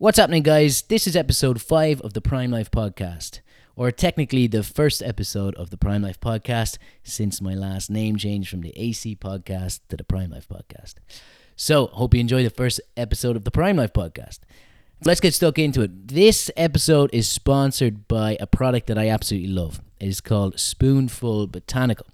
What's happening, guys? This is episode five of the Prime Life podcast, or technically the first episode of the Prime Life podcast since my last name change from the AC podcast to the Prime Life podcast. So, hope you enjoy the first episode of the Prime Life podcast. Let's get stuck into it. This episode is sponsored by a product that I absolutely love. It is called Spoonful Botanical.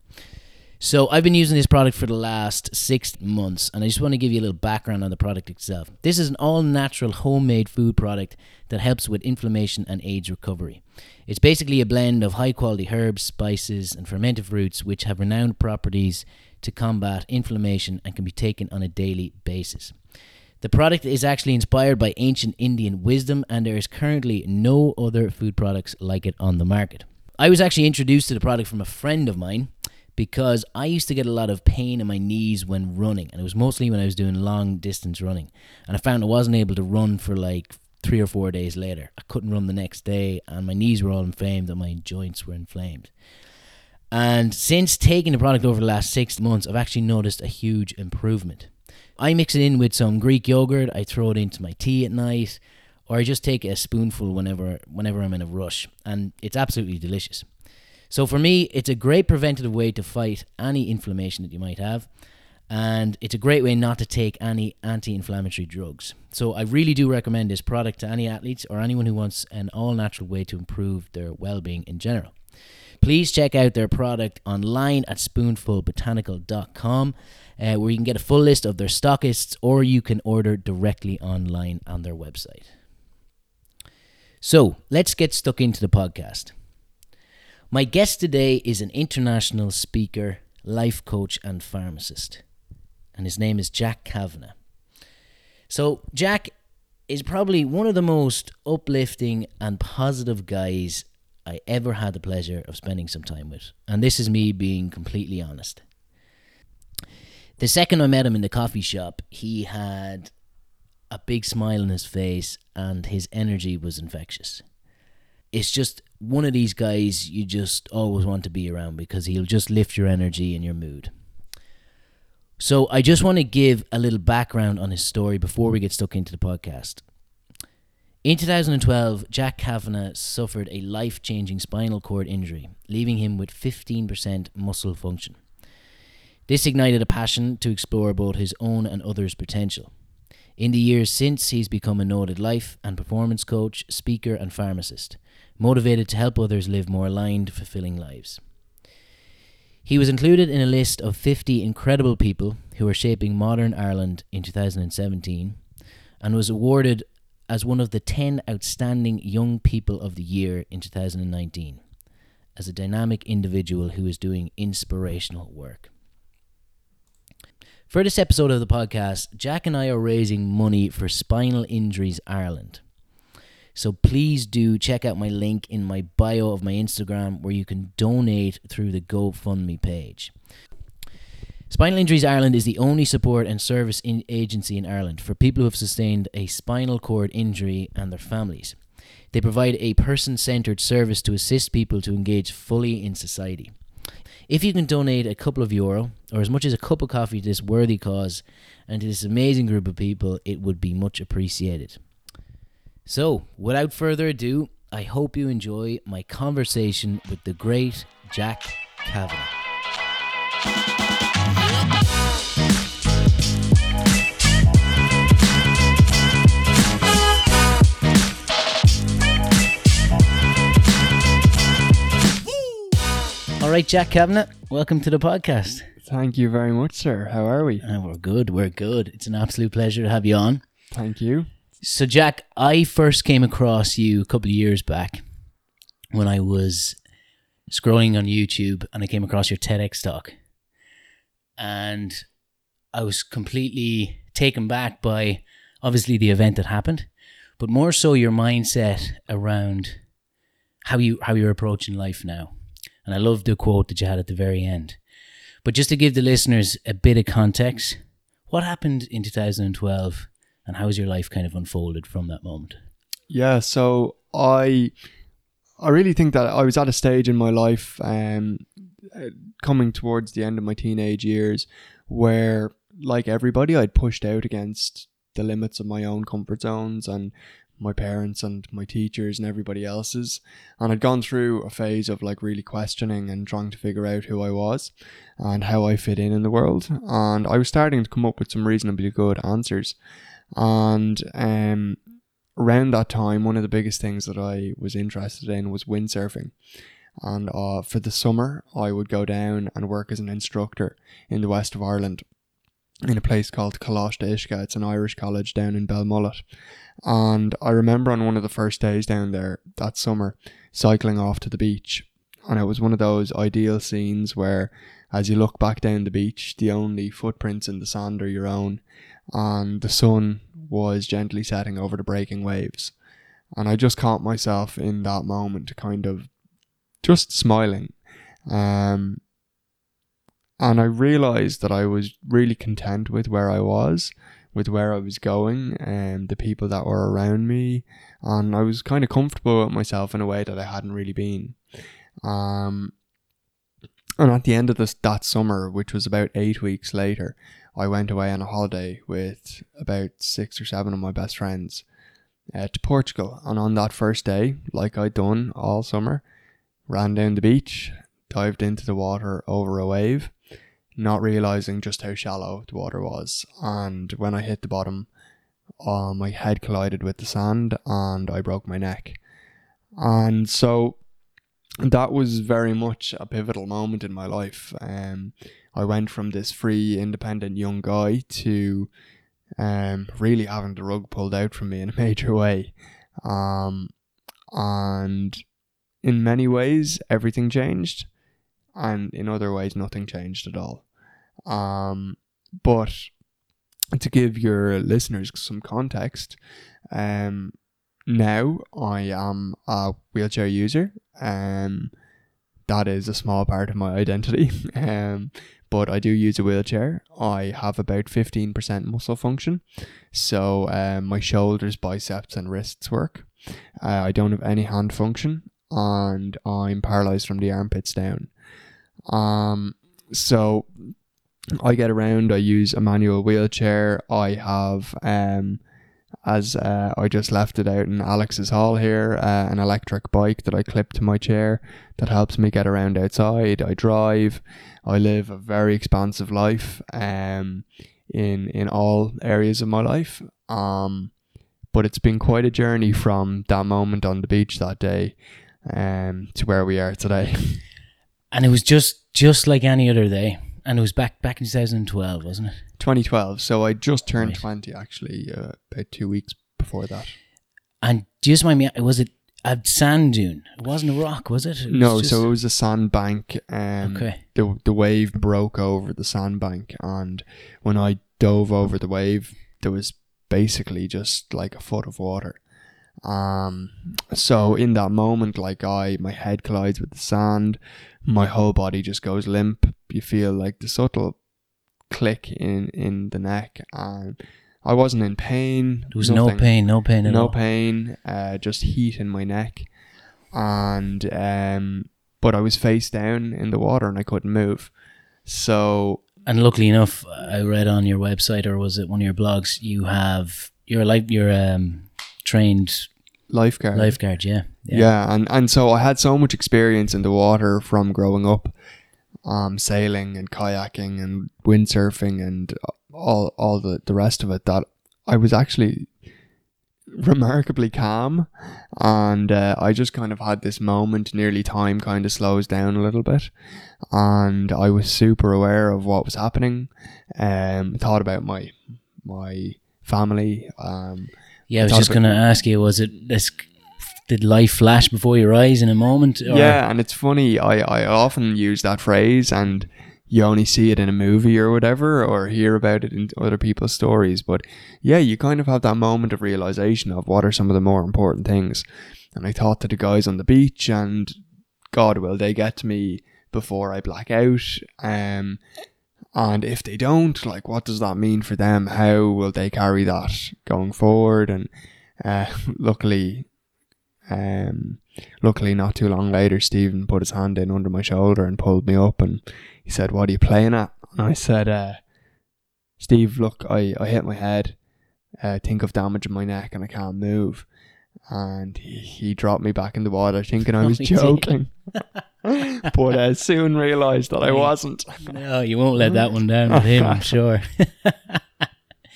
So I've been using this product for the last six months, and I just want to give you a little background on the product itself. This is an all-natural homemade food product that helps with inflammation and AIDS recovery. It's basically a blend of high-quality herbs, spices, and fermented fruits which have renowned properties to combat inflammation and can be taken on a daily basis. The product is actually inspired by ancient Indian wisdom, and there is currently no other food products like it on the market. I was actually introduced to the product from a friend of mine because I used to get a lot of pain in my knees when running, and it was mostly when I was doing long distance running. And I found I wasn't able to run for like three or four days later. I couldn't run the next day, and my knees were all inflamed, and my joints were inflamed. And since taking the product over the last six months, I've actually noticed a huge improvement. I mix it in with some Greek yogurt, I throw it into my tea at night, or I just take a spoonful whenever whenever I'm in a rush, and it's absolutely delicious. So for me, it's a great preventative way to fight any inflammation that you might have. And it's a great way not to take any anti inflammatory drugs. So I really do recommend this product to any athletes or anyone who wants an all natural way to improve their well being in general. Please check out their product online at spoonfulbotanical.com, uh, where you can get a full list of their stockists or you can order directly online on their website. So let's get stuck into the podcast. My guest today is an international speaker, life coach, and pharmacist, and his name is Jack Kavanagh. So, Jack is probably one of the most uplifting and positive guys I ever had the pleasure of spending some time with, and this is me being completely honest. The second I met him in the coffee shop, he had a big smile on his face and his energy was infectious. It's just one of these guys you just always want to be around because he'll just lift your energy and your mood. So I just want to give a little background on his story before we get stuck into the podcast. In 2012, Jack Kavanagh suffered a life changing spinal cord injury, leaving him with 15% muscle function. This ignited a passion to explore both his own and others' potential. In the years since, he's become a noted life and performance coach, speaker, and pharmacist motivated to help others live more aligned, fulfilling lives. He was included in a list of 50 incredible people who are shaping modern Ireland in 2017 and was awarded as one of the 10 outstanding young people of the year in 2019 as a dynamic individual who is doing inspirational work. For this episode of the podcast, Jack and I are raising money for Spinal Injuries Ireland. So please do check out my link in my bio of my Instagram where you can donate through the GoFundMe page. Spinal Injuries Ireland is the only support and service in agency in Ireland for people who have sustained a spinal cord injury and their families. They provide a person centered service to assist people to engage fully in society. If you can donate a couple of euro or as much as a cup of coffee to this worthy cause and to this amazing group of people, it would be much appreciated. So, without further ado, I hope you enjoy my conversation with the great Jack Kavanagh. All right, Jack Kavanagh, welcome to the podcast. Thank you very much, sir. How are we? Uh, we're good, we're good. It's an absolute pleasure to have you on. Thank you. So, Jack, I first came across you a couple of years back when I was scrolling on YouTube and I came across your TEDx talk. And I was completely taken back by obviously the event that happened, but more so your mindset around how you how you're approaching life now. And I love the quote that you had at the very end. But just to give the listeners a bit of context, what happened in 2012 and how has your life kind of unfolded from that moment? Yeah, so I I really think that I was at a stage in my life um coming towards the end of my teenage years where like everybody I'd pushed out against the limits of my own comfort zones and my parents and my teachers and everybody else's. And I'd gone through a phase of like really questioning and trying to figure out who I was and how I fit in in the world. And I was starting to come up with some reasonably good answers. And um, around that time, one of the biggest things that I was interested in was windsurfing. And uh, for the summer, I would go down and work as an instructor in the west of Ireland in a place called Coláiste Uisce. It's an Irish college down in Belmullet. And I remember on one of the first days down there that summer, cycling off to the beach. And it was one of those ideal scenes where, as you look back down the beach, the only footprints in the sand are your own, and the sun was gently setting over the breaking waves. And I just caught myself in that moment, kind of just smiling. Um, and I realized that I was really content with where I was with where I was going and the people that were around me. And I was kind of comfortable with myself in a way that I hadn't really been. Um, and at the end of this that summer, which was about eight weeks later, I went away on a holiday with about six or seven of my best friends uh, to Portugal. And on that first day, like I'd done all summer, ran down the beach, dived into the water over a wave, not realizing just how shallow the water was. And when I hit the bottom, uh, my head collided with the sand and I broke my neck. And so that was very much a pivotal moment in my life. Um, I went from this free, independent young guy to um, really having the rug pulled out from me in a major way. Um, and in many ways, everything changed, and in other ways, nothing changed at all. Um, but to give your listeners some context, um, now I am a wheelchair user. Um, that is a small part of my identity. um, but I do use a wheelchair. I have about 15% muscle function. So um, my shoulders, biceps, and wrists work. Uh, I don't have any hand function, and I'm paralyzed from the armpits down. Um, so I get around. I use a manual wheelchair. I have, um, as uh, I just left it out in Alex's hall here, uh, an electric bike that I clip to my chair that helps me get around outside. I drive. I live a very expansive life. Um, in in all areas of my life. Um, but it's been quite a journey from that moment on the beach that day, um, to where we are today. And it was just just like any other day. And it was back back in 2012, wasn't it? 2012. So I just turned Right. 20 actually uh, about two weeks before that. And do you just mind me? Was it a sand dune? It wasn't a rock, was it? It was no, just- so it was a sandbank. Um, okay. the the wave broke over the sandbank, and when I dove over the wave, there was basically just like a foot of water. Um, so in that moment, like I, my head collides with the sand, my whole body just goes limp. You feel like the subtle click in in the neck, and I wasn't in pain. There was no pain, no pain at no all. pain, uh, just heat in my neck, and um, but I was face down in the water and I couldn't move. So And luckily enough, I read on your website or was it one of your blogs, you have you're like you're um trained lifeguard, lifeguard, yeah. yeah. and and so I had so much experience in the water from growing up, um, sailing and kayaking and windsurfing and all all the the rest of it that I was actually remarkably calm. And uh, I just kind of had this moment nearly time kind of slows down a little bit. And I was super aware of what was happening um thought about my my family um Yeah, I was just gonna ask you, was it this did life flash before your eyes in a moment? Or- yeah and it's funny I, I often use that phrase and you only see it in a movie or whatever or hear about it in other people's stories but yeah you kind of have that moment of realization of what are some of the more important things. And I thought to the guys on the beach and God will they get to me before I black out? Um and if they don't like what does that mean for them? How will they carry that going forward? And uh, luckily um luckily not too long later Stephen put his hand in under my shoulder and pulled me up and he said what are you playing at and I said uh Steve look I, I hit my head uh, think of damaging my neck and I can't move. And he, he dropped me back in the water, thinking I was Oh, joking. but uh, soon realised that I wasn't. No, you won't let that one down with him, I'm sure.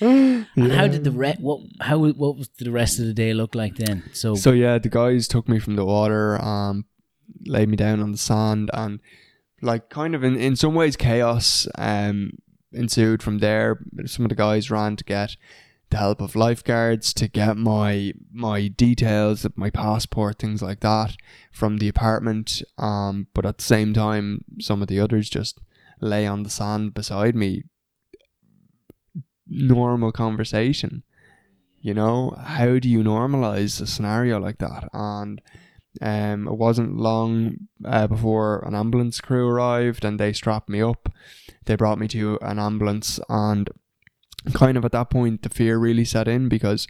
And how did the re- what how what was the rest of the day look like then? So, So yeah, the guys took me from the water, um, laid me down on the sand, and like kind of in, in some ways chaos um ensued from there. Some of the guys ran to get the help of lifeguards to get my my details, my passport, things like that from the apartment. Um, but at the same time, some of the others just lay on the sand beside me. Normal conversation you know? How do you normalize a scenario like that? And um it wasn't long uh, before an ambulance crew arrived and they strapped me up. They brought me to an ambulance and kind of at that point the fear really set in because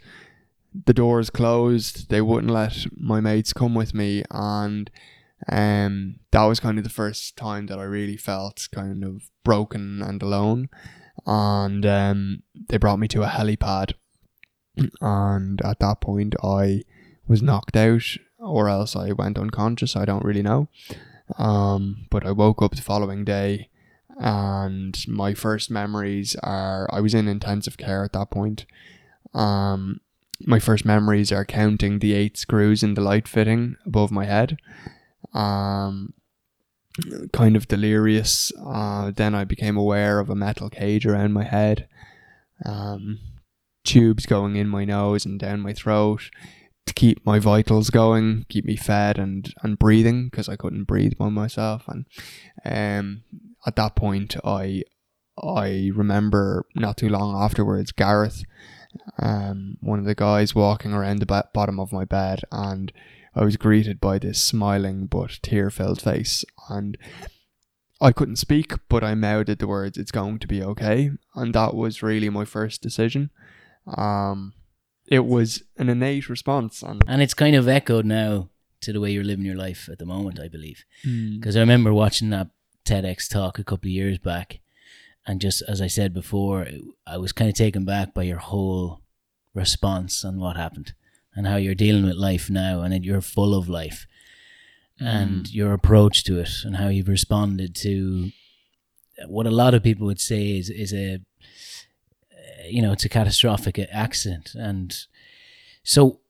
the doors closed. They wouldn't let my mates come with me and um that was kind of the first time that I really felt kind of broken and alone and um they brought me to a helipad. And at that point I was knocked out or else I went unconscious. I don't really know. Um but I woke up the following day and my first memories are I was in intensive care at that point. Um my first memories are counting the eight screws in the light fitting above my head. Um kind of delirious uh then I became aware of a metal cage around my head um tubes going in my nose and down my throat to keep my vitals going, keep me fed and and breathing because I couldn't breathe by myself. And um, at that point, I I remember not too long afterwards, Gareth, um, one of the guys walking around the bottom of my bed, and I was greeted by this smiling but tear-filled face, and I couldn't speak, but I mouthed the words, "It's going to be okay," and that was really my first decision. Um, it was an innate response, and and it's kind of echoed now to the way you're living your life at the moment, I believe. Because I remember watching that TEDx talk a couple of years back, and just as I said before, I was kind of taken back by your whole response on what happened and how you're dealing with life now, and that you're full of life, and your approach to it, and how you've responded to what a lot of people would say is is a you know it's a catastrophic accident, and so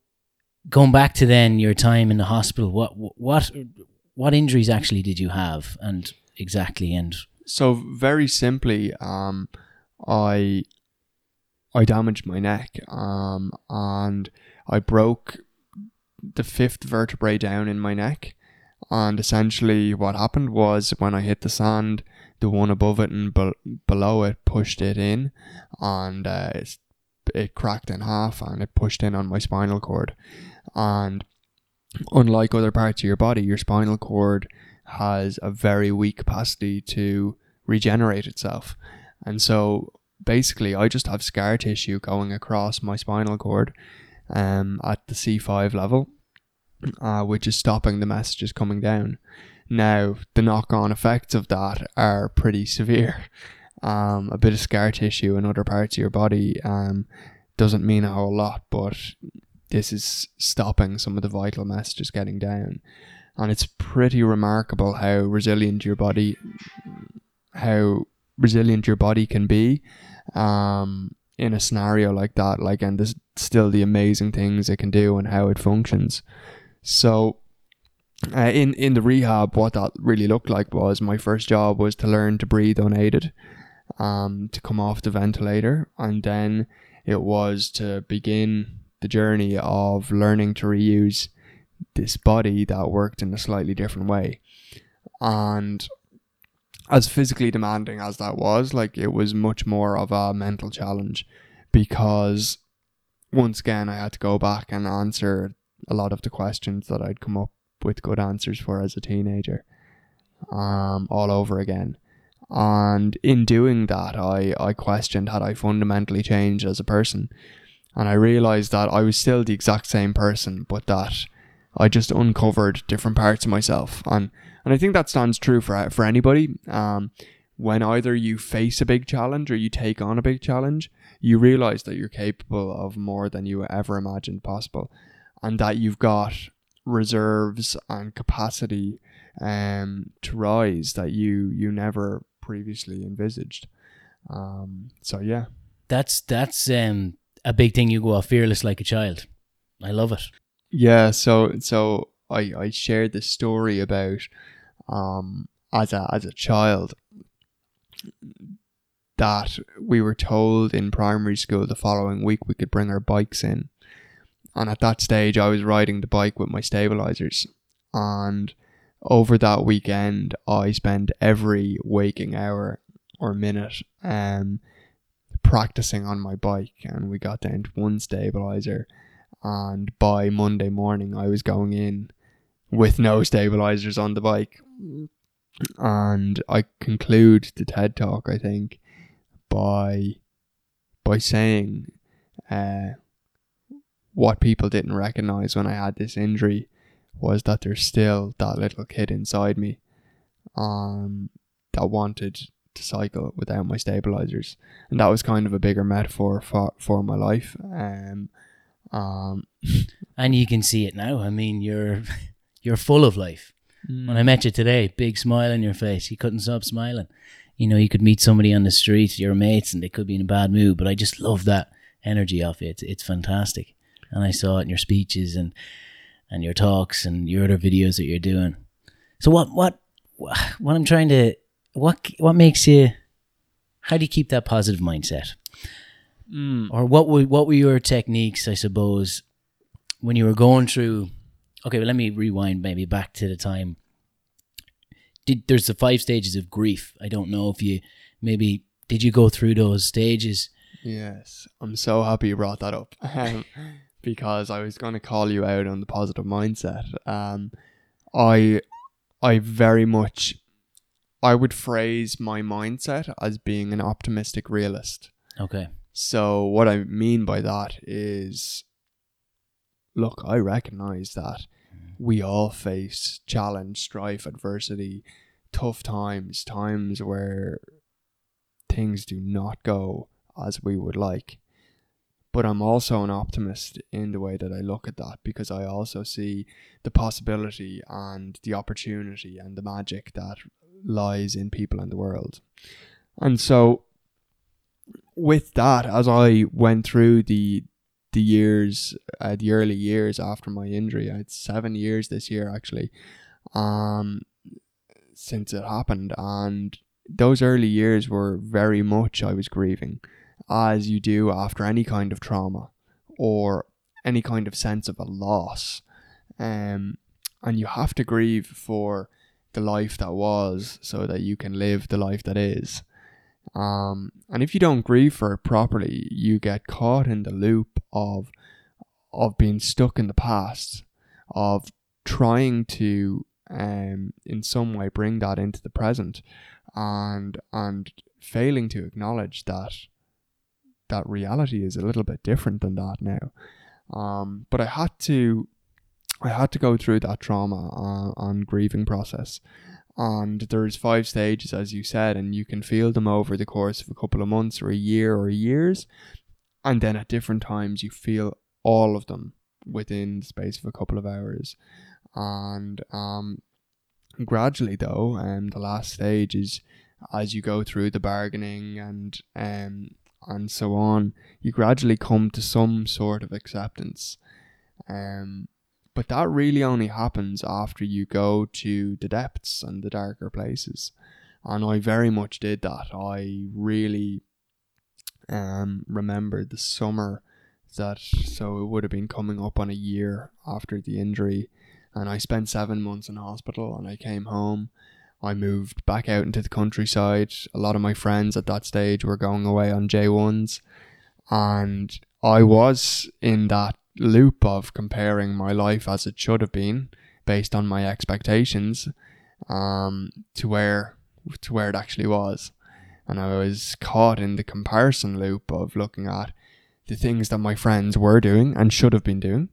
going back to then your time in the hospital, what what what injuries actually did you have, and exactly, and so very simply, um, I I damaged my neck, um, and I broke the fifth vertebrae down in my neck. And essentially, what happened was when I hit the sand, the one above it and be- below it pushed it in, and uh, it cracked in half, and it pushed in on my spinal cord. And unlike other parts of your body, your spinal cord has a very weak capacity to regenerate itself. And so basically, I just have scar tissue going across my spinal cord um, at the C5 level, uh, which is stopping the messages coming down. Now, the knock on effects of that are pretty severe. Um, a bit of scar tissue in other parts of your body um, doesn't mean a whole lot, but this is stopping some of the vital messages getting down. And it's pretty remarkable how resilient your body, how resilient your body can be, um, in a scenario like that. Like, and there's still the amazing things it can do and how it functions. So, uh, in in the rehab, what that really looked like was my first job was to learn to breathe unaided, um, to come off the ventilator, and then it was to begin the journey of learning to reuse this body that worked in a slightly different way. And as physically demanding as that was, like it was much more of a mental challenge because once again I had to go back and answer a lot of the questions that I'd come up with good answers for as a teenager. Um, all over again. And in doing that I, I questioned had I fundamentally changed as a person. And I realized that I was still the exact same person, but that I just uncovered different parts of myself. And and I think that stands true for for anybody. Um, when either you face a big challenge or you take on a big challenge, you realize that you're capable of more than you ever imagined possible and that you've got reserves and capacity um, to rise that you you never previously envisaged. Um, so yeah, That's that's um a big thing. You go off fearless like a child. I love it. yeah. So so I I shared this story about um as a as a child that we were told in primary school the following week we could bring our bikes in. And at that stage, I was riding the bike with my stabilizers. And over that weekend, I spent every waking hour or minute um, practicing on my bike. And we got down to one stabilizer. And by Monday morning, I was going in with no stabilizers on the bike. And I conclude the TED talk, I think, by by saying uh, what people didn't recognize when I had this injury was that there's still that little kid inside me um, that wanted to cycle without my stabilizers, and that was kind of a bigger metaphor for for my life. Um, um, And you can see it now. I mean, you're you're full of life. When I met you today, big smile on your face. You couldn't stop smiling. You know, you could meet somebody on the street, your mates, and they could be in a bad mood. But I just love that energy off you. It's it's fantastic. And I saw it in your speeches and and your talks and your other videos that you're doing. So what what what I'm trying to what what makes you how do you keep that positive mindset? Mm. or what were what were your techniques i suppose when you were going through okay well, let me rewind maybe back to the time. Did there's the five stages of grief. I don't know if you maybe did you go through those stages? Yes, I'm so happy you brought that up um, because I was going to call you out on the positive mindset. Um, I, I very much, I would phrase my mindset as being an optimistic realist. okay. So what I mean by that is, look, I recognize that we all face challenge, strife, adversity, tough times, times where things do not go as we would like. But I'm also an optimist in the way that I look at that because I also see the possibility and the opportunity and the magic that lies in people and the world. And so with that, as I went through the the years, uh, the early years after my injury, I had seven years this year actually, um, since it happened, and those early years were very much I was grieving, as you do after any kind of trauma or any kind of sense of a loss, um, and you have to grieve for the life that was, so that you can live the life that is. Um, and if you don't grieve for it properly, you get caught in the loop of of being stuck in the past, of trying to um in some way bring that into the present, and and failing to acknowledge that that reality is a little bit different than that now. Um, but I had to I had to go through that trauma uh, and grieving process and there's five stages as you said and you can feel them over the course of a couple of months or a year or years and then at different times you feel all of them within the space of a couple of hours. And um gradually though um the last stage is as you go through the bargaining and um and so on you gradually come to some sort of acceptance. Um but that really only happens after you go to the depths and the darker places. And I very much did that. I really um, remember the summer that, so it would have been coming up on a year after the injury. And I spent seven months in hospital and I came home. I moved back out into the countryside. A lot of my friends at that stage were going away on J1s. And I was in that loop of comparing my life as it should have been based on my expectations um, to where to where it actually was. And I was caught in the comparison loop of looking at the things that my friends were doing and should have been doing.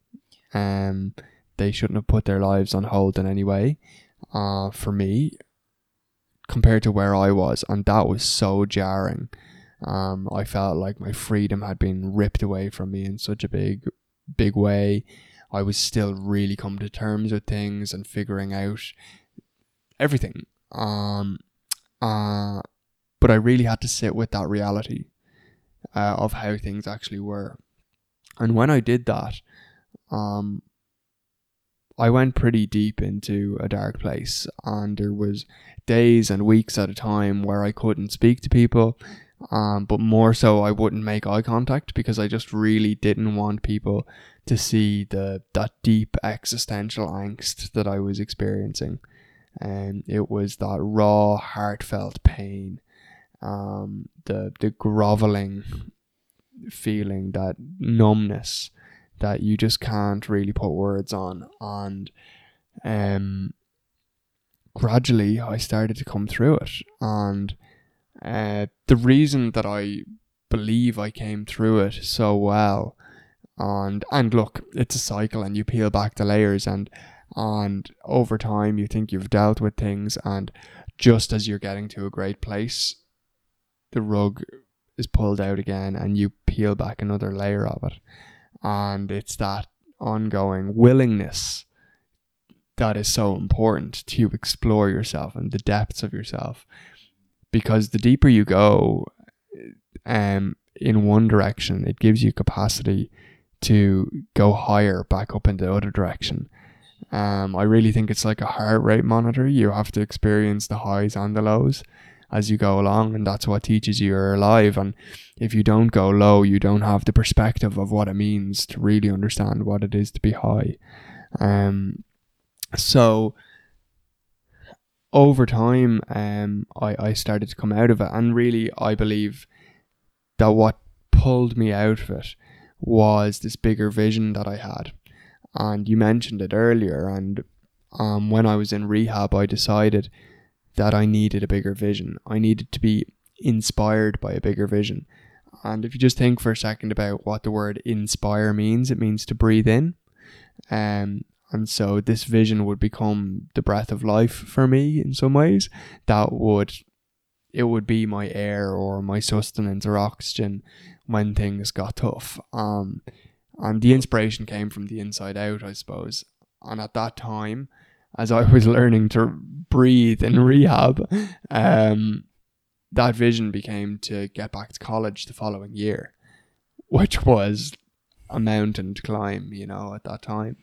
Um they shouldn't have put their lives on hold in any way uh, for me compared to where I was, and that was so jarring. Um, I felt like my freedom had been ripped away from me in such a big, big way. I was still really coming to terms with things and figuring out everything. Um, uh, but I really had to sit with that reality uh, of how things actually were. And when I did that, um, I went pretty deep into a dark place, and there was days and weeks at a time where I couldn't speak to people. Um, but more so, I wouldn't make eye contact because I just really didn't want people to see the that deep existential angst that I was experiencing. And it was that raw, heartfelt pain, um, the the groveling feeling, that numbness that you just can't really put words on. And um, gradually, I started to come through it. And uh, the reason that I believe I came through it so well, and and look, it's a cycle, and you peel back the layers, and and over time, you think you've dealt with things, and just as you're getting to a great place, the rug is pulled out again, and you peel back another layer of it. And it's that ongoing willingness that is so important to explore yourself and the depths of yourself because the deeper you go um in one direction it gives you capacity to go higher back up in the other direction. Um i really think it's like a heart rate monitor. You have to experience the highs and the lows as you go along and that's what teaches you you're alive. And if you don't go low you don't have the perspective of what it means to really understand what it is to be high. Um so over time um I, I started to come out of it and really I believe that what pulled me out of it was this bigger vision that I had and you mentioned it earlier and um, when I was in rehab I decided that I needed a bigger vision. I needed to be inspired by a bigger vision. And if you just think for a second about what the word inspire means, it means to breathe in. Um, and so this vision would become the breath of life for me in some ways. That would it would be my air or my sustenance or oxygen when things got tough. Um, and the inspiration came from the inside out, I suppose. And at that time, as I was learning to breathe in rehab, um, that vision became to get back to college the following year, which was a mountain to climb, you know, at that time.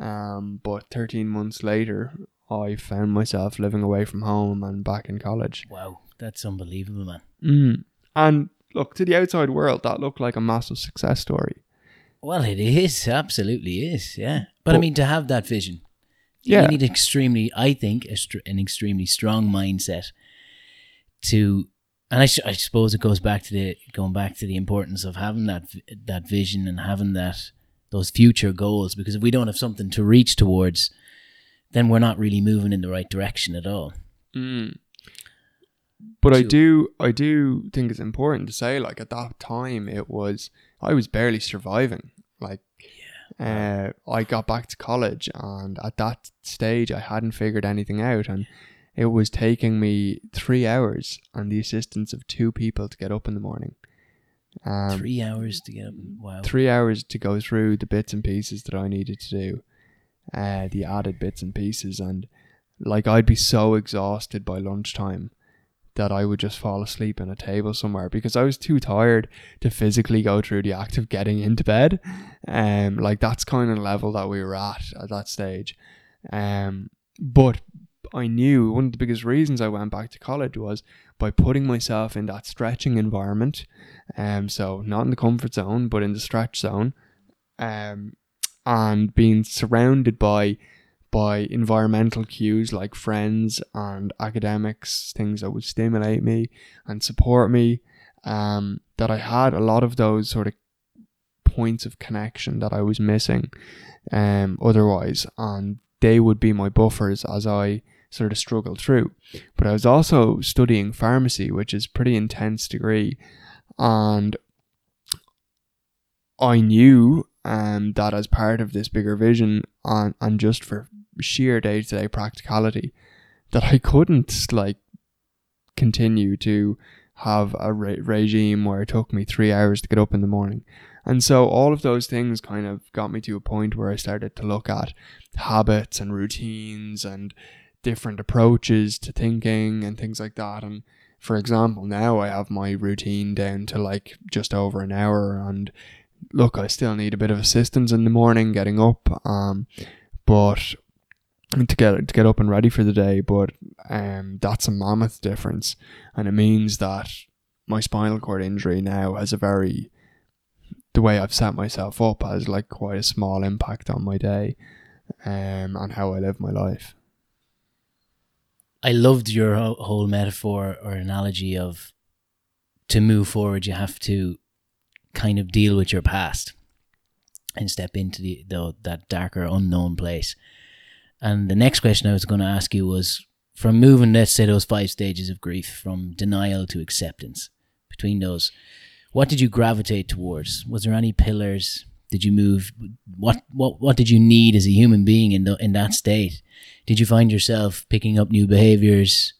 Um, but 13 months later, I found myself living away from home and back in college. Wow, that's unbelievable, man. Mm. And look, to the outside world, that looked like a massive success story. Well, it is, absolutely is, yeah. But, but I mean, to have that vision, yeah. you need extremely, I think, an extremely strong mindset to, and I, I suppose it goes back to the going back to the importance of having that that vision and having that those future goals. Because if we don't have something to reach towards, then we're not really moving in the right direction at all. Mm. But I do, I do think it's important to say, like at that time, it was I was barely surviving. Like uh, I got back to college, and at that stage, I hadn't figured anything out, and it was taking me three hours and the assistance of two people to get up in the morning. Um, three hours to get up. Wow. Three hours to go through the bits and pieces that I needed to do, uh, the added bits and pieces, and like I'd be so exhausted by lunchtime that I would just fall asleep on a table somewhere because I was too tired to physically go through the act of getting into bed. Um, like that's kind of level that we were at at that stage. Um, but I knew one of the biggest reasons I went back to college was by putting myself in that stretching environment. Um, so not in the comfort zone, but in the stretch zone. Um, and being surrounded by by environmental cues like friends and academics, things that would stimulate me and support me. Um, that I had a lot of those sort of points of connection that I was missing um, otherwise, and they would be my buffers as I sort of struggled through. But I was also studying pharmacy, which is pretty intense degree, and I knew um, that as part of this bigger vision, and, and just for sheer day to day practicality that I couldn't like continue to have a re- regime where it took me three hours to get up in the morning. And so all of those things kind of got me to a point where I started to look at habits and routines and different approaches to thinking and things like that. And for example, now I have my routine down to like just over an hour. And look, I still need a bit of assistance in the morning getting up, um, but to get to get up and ready for the day. But um, that's a mammoth difference, and it means that my spinal cord injury now has a very the way I've set myself up has like quite a small impact on my day um, and how I live my life. I loved your whole metaphor or analogy of to move forward, you have to kind of deal with your past and step into the, the that darker unknown place. And the next question I was going to ask you was from moving, let's say, those five stages of grief, from denial to acceptance, between those, what did you gravitate towards? Was there any pillars? Did you move? What what what did you need as a human being in the, in that state? Did you find yourself picking up new behaviors,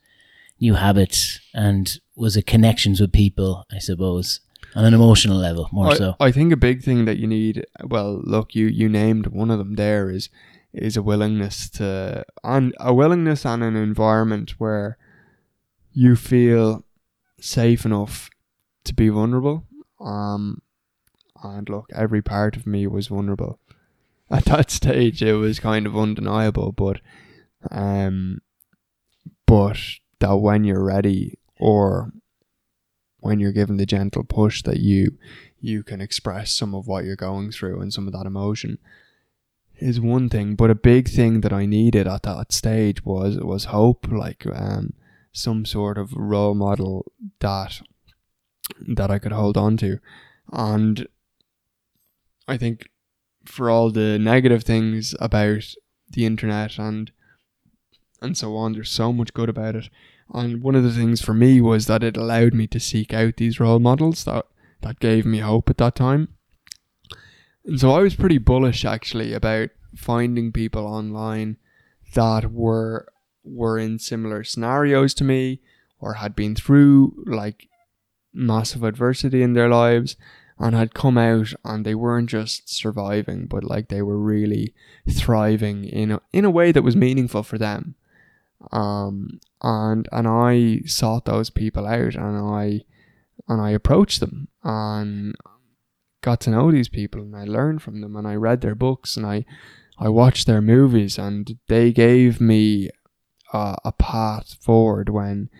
new habits, and was it connections with people? I suppose on an emotional level more I, so. I think a big thing that you need. Well, look, you you named one of them. There is is a willingness to and a willingness and an environment where you feel safe enough to be vulnerable. Um, and look, every part of me was vulnerable. At that stage, it was kind of undeniable, but, um, but that when you're ready or when you're given the gentle push that you you can express some of what you're going through and some of that emotion is one thing but a big thing that I needed at that stage was was hope like um some sort of role model that that I could hold on to. And I think for all the negative things about the internet and and so on, there's so much good about it. And one of the things for me was that it allowed me to seek out these role models that that gave me hope at that time. And so I was pretty bullish actually about finding people online that were were in similar scenarios to me or had been through like massive adversity in their lives and had come out and they weren't just surviving but like they were really thriving in a, in a way that was meaningful for them um and and I sought those people out and I and I approached them and got to know these people and I learned from them and I read their books and I I watched their movies and they gave me a, a path forward when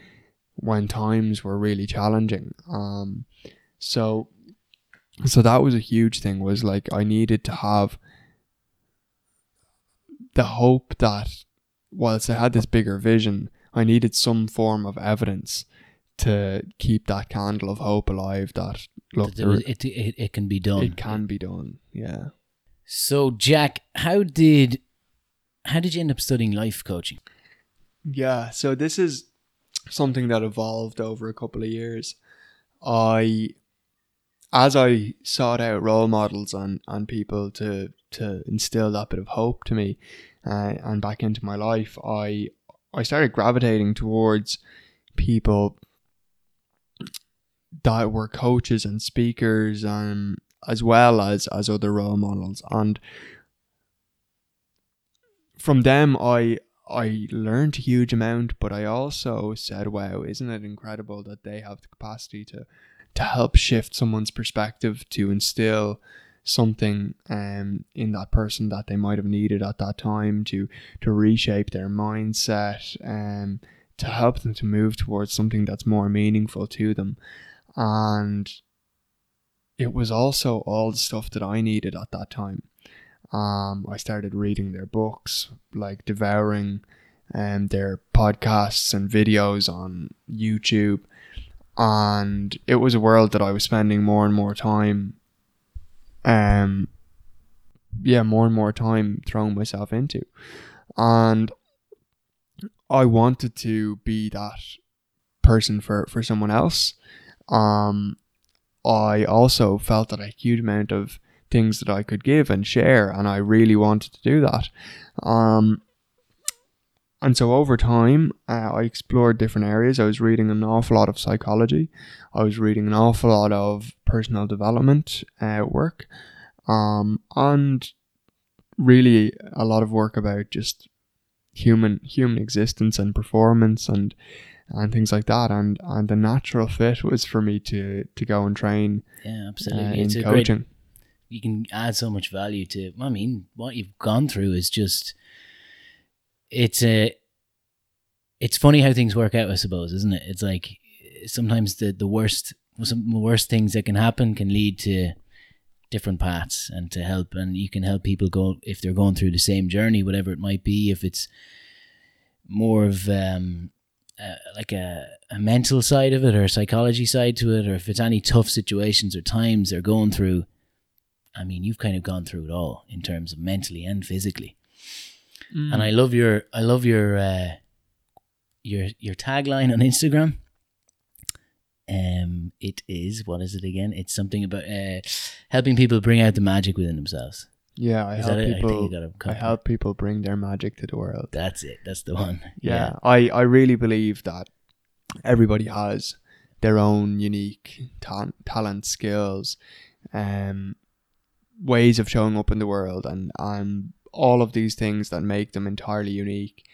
when times were really challenging. Um, so so that was a huge thing. Was like I needed to have the hope that whilst I had this bigger vision, I needed some form of evidence to keep that candle of hope alive. That look, That was- it, it, it can be done. it can be done. Yeah. So, Jack, how did how did you end up studying life coaching? Yeah, so this is something that evolved over a couple of years. I as I sought out role models and, and people to to instill that bit of hope to me uh, and back into my life, I I started gravitating towards people that were coaches and speakers and as well as as other role models. And from them I I learned a huge amount, but I also said, wow, isn't it incredible that they have the capacity to to help shift someone's perspective to instill something um in that person that they might have needed at that time to to reshape their mindset um to help them to move towards something that's more meaningful to them and it was also all the stuff that I needed at that time um, I started reading their books, like devouring um, their podcasts and videos on YouTube. And it was a world that I was spending more and more time, um, yeah, more and more time throwing myself into. And I wanted to be that person for, for someone else. Um, I also felt that a huge amount of things that I could give and share, and I really wanted to do that. Um, and so over time, uh, I explored different areas. I was reading an awful lot of psychology. I was reading an awful lot of personal development uh, work, um, and really a lot of work about just human human existence and performance and and things like that. And and the natural fit was for me to to go and train Yeah, uh, absolutely. in it's a coaching. great. You can add so much value to. I mean, what you've gone through is just. It's a. It's funny how things work out, I suppose, isn't it? It's like sometimes the the worst some worst things that can happen can lead to different paths and to help and you can help people go if they're going through the same journey whatever it might be if it's more of um uh, like a, a mental side of it or a psychology side to it or if it's any tough situations or times they're going through i mean you've kind of gone through it all in terms of mentally and physically Mm. and i love your i love your uh your your tagline on instagram um it is what is it again it's something about uh helping people bring out the magic within themselves yeah, I is help people. it i think you got a I copy. help people bring their magic to the world. that's it that's the one yeah, I, I really believe that everybody has their own unique ta- talent, skills, um, ways of showing up in the world, and, and all of these things that make them entirely unique,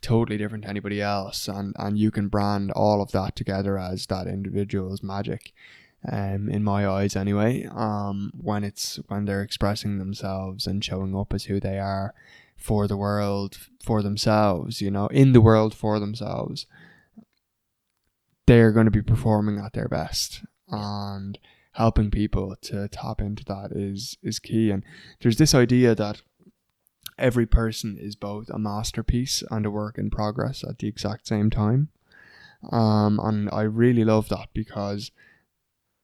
totally different to anybody else, and, and you can brand all of that together as that individual's magic. Um, in my eyes, anyway, um, when it's when they're expressing themselves and showing up as who they are, for the world, for themselves, you know, in the world for themselves, they're going to be performing at their best. And helping people to tap into that is is key. And there's this idea that every person is both a masterpiece and a work in progress at the exact same time. Um, and I really love that because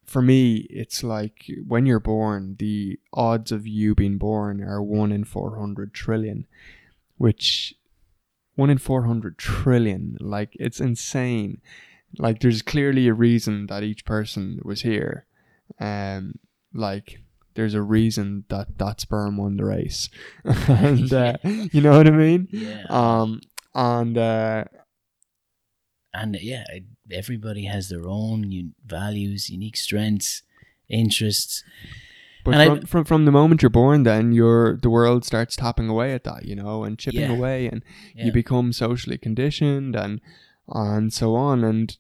for me, it's like when you're born, the odds of you being born are one in 400 trillion, which one in 400 trillion, like it's insane. Like there's clearly a reason that each person was here. Um, like there's a reason that that sperm won the race. and, uh, you know what I mean? yeah Um, and, uh, and yeah, everybody has their own un- values, unique strengths, interests. But And I- from, from from the moment you're born, then your the world starts tapping away at that, you know, and chipping Yeah. away, and Yeah. you become socially conditioned, and and so on, and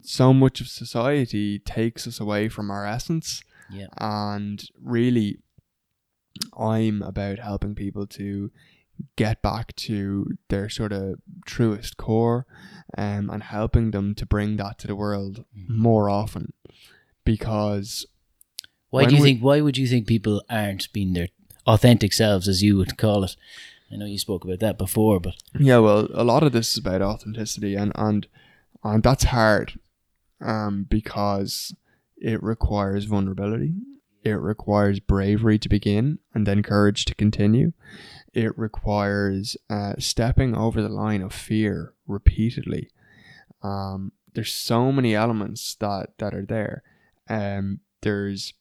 so much of society takes us away from our essence, yeah, and really, I'm about helping people to get back to their sort of truest core, um, and helping them to bring that to the world Mhm. more often, because Why do you we- think? Why would you think people aren't being their authentic selves, as you would call it? I know you spoke about that before, but Yeah, well, a lot of this is about authenticity, and and and that's hard, um, because it requires vulnerability. It requires bravery to begin, and then courage to continue. It requires uh, stepping over the line of fear repeatedly. Um, there's so many elements that that are there. Um, there's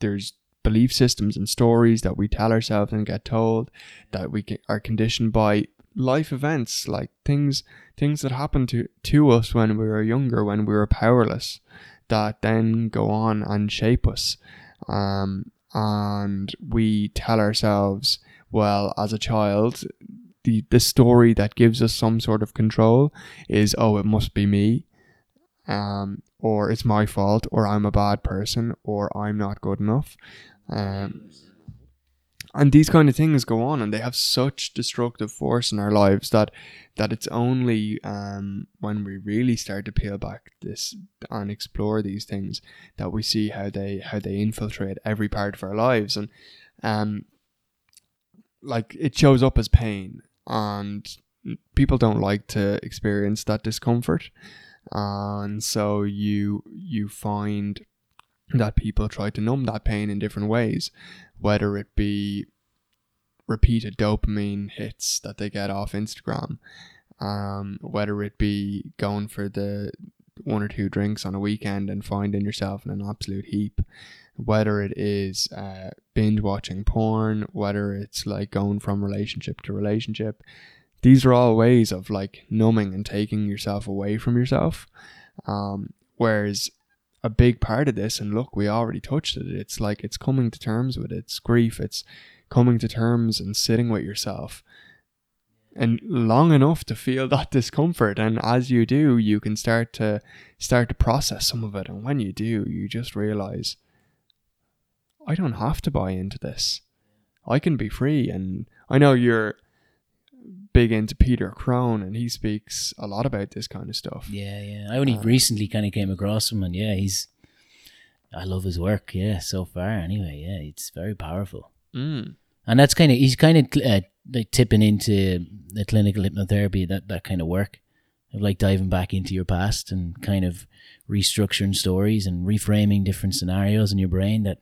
there's belief systems and stories that we tell ourselves and get told that we are conditioned by life events like things things that happened to to us when we were younger when we were powerless that then go on and shape us. Um and we tell ourselves well as a child the the story that gives us some sort of control is oh it must be me um or it's my fault or I'm a bad person or I'm not good enough. Um and these kind of things go on and they have such destructive force in our lives that that it's only um, when we really start to peel back this and explore these things that we see how they how they infiltrate every part of our lives. And um like it shows up as pain and people don't like to experience that discomfort. And so you you find that people try to numb that pain in different ways whether it be repeated dopamine hits that they get off Instagram, um, whether it be going for the one or two drinks on a weekend and finding yourself in an absolute heap, whether it is uh, binge watching porn, whether it's like going from relationship to relationship. these are all ways of like numbing and taking yourself away from yourself. Um, whereas a big part of this, and look, we already touched it. It's like it's coming to terms with it. It's grief. It's coming to terms and sitting with yourself and long enough to feel that discomfort and as you do you can start to start to process some of it and when you do you just realize i don't have to buy into this i can be free and i know you're big into peter crone and he speaks a lot about this kind of stuff Yeah, yeah. I only Uh, recently kind of came across him, and yeah, he's. I love his work. Yeah, so far anyway. Yeah, it's very powerful, mm. and that's kind of he's kind of uh, like tipping into the clinical hypnotherapy that that kind of work, of like diving back into your past and kind of restructuring stories and reframing different scenarios in your brain that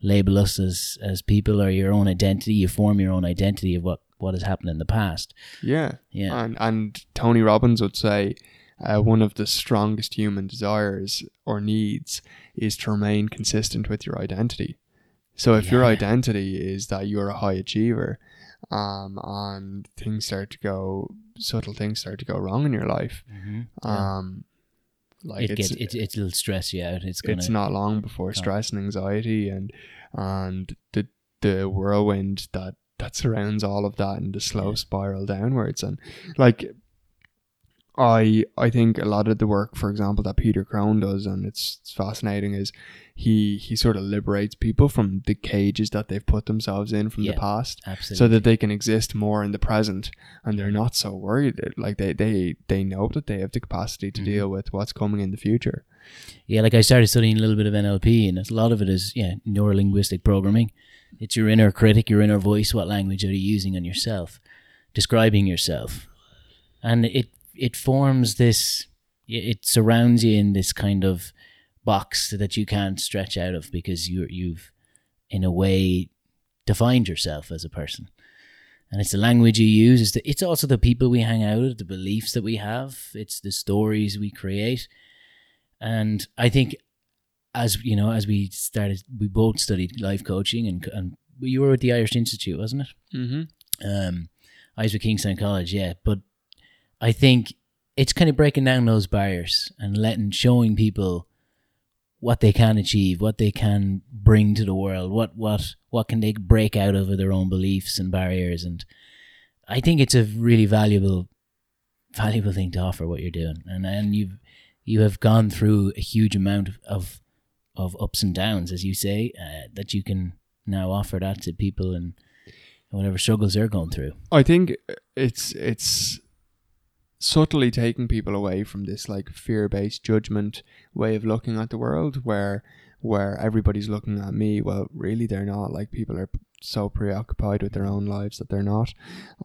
label us as as people or your own identity. You form your own identity of what what has happened in the past. yeah Yeah, And and Tony Robbins would say uh, one of the strongest human desires or needs is to remain consistent with your identity. So if your identity is that you're a high achiever, um, and things start to go, subtle things start to go wrong in your life, mm-hmm. um, like it gets it, it'll stress you out. It's gonna it's not long before come. stress and anxiety and and the the whirlwind that that surrounds all of that and the slow spiral downwards and like I I think a lot of the work, for example, that Peter Crone does, and it's, it's fascinating, is he he sort of liberates people from the cages that they've put themselves in from Yeah. the past, absolutely so that they can exist more in the present, and they're not so worried. Like they they they know that they have the capacity to Mhm. deal with what's coming in the future. Yeah, like I started studying a little bit of NLP, and a lot of it is yeah neurolinguistic programming. It's your inner critic, your inner voice. What language are you using on yourself, describing yourself, and it it forms this. It surrounds you in this kind of box that you can't stretch out of because you you've, in a way, defined yourself as a person. And it's the language you use. It's, the, it's also the people we hang out with, the beliefs that we have. It's the stories we create. And I think as you know, as we started, we both studied life coaching, and and you were at the Irish Institute, wasn't it? Mm-hmm. Um, I was with Kingstown College, yeah. But I think it's kind of breaking down those barriers and letting, showing people what they can achieve, what they can bring to the world, what what what can they break out of their own beliefs and barriers, and I think it's a really valuable valuable thing to offer what you're doing, and and you've you have gone through a huge amount of of, of ups and downs, as you say, uh, that you can now offer that to people and whatever struggles they're going through. I think it's it's subtly taking people away from this like fear-based judgment way of looking at the world where where everybody's looking at me. Well really they're not. Like people are so preoccupied with their own lives that they're not.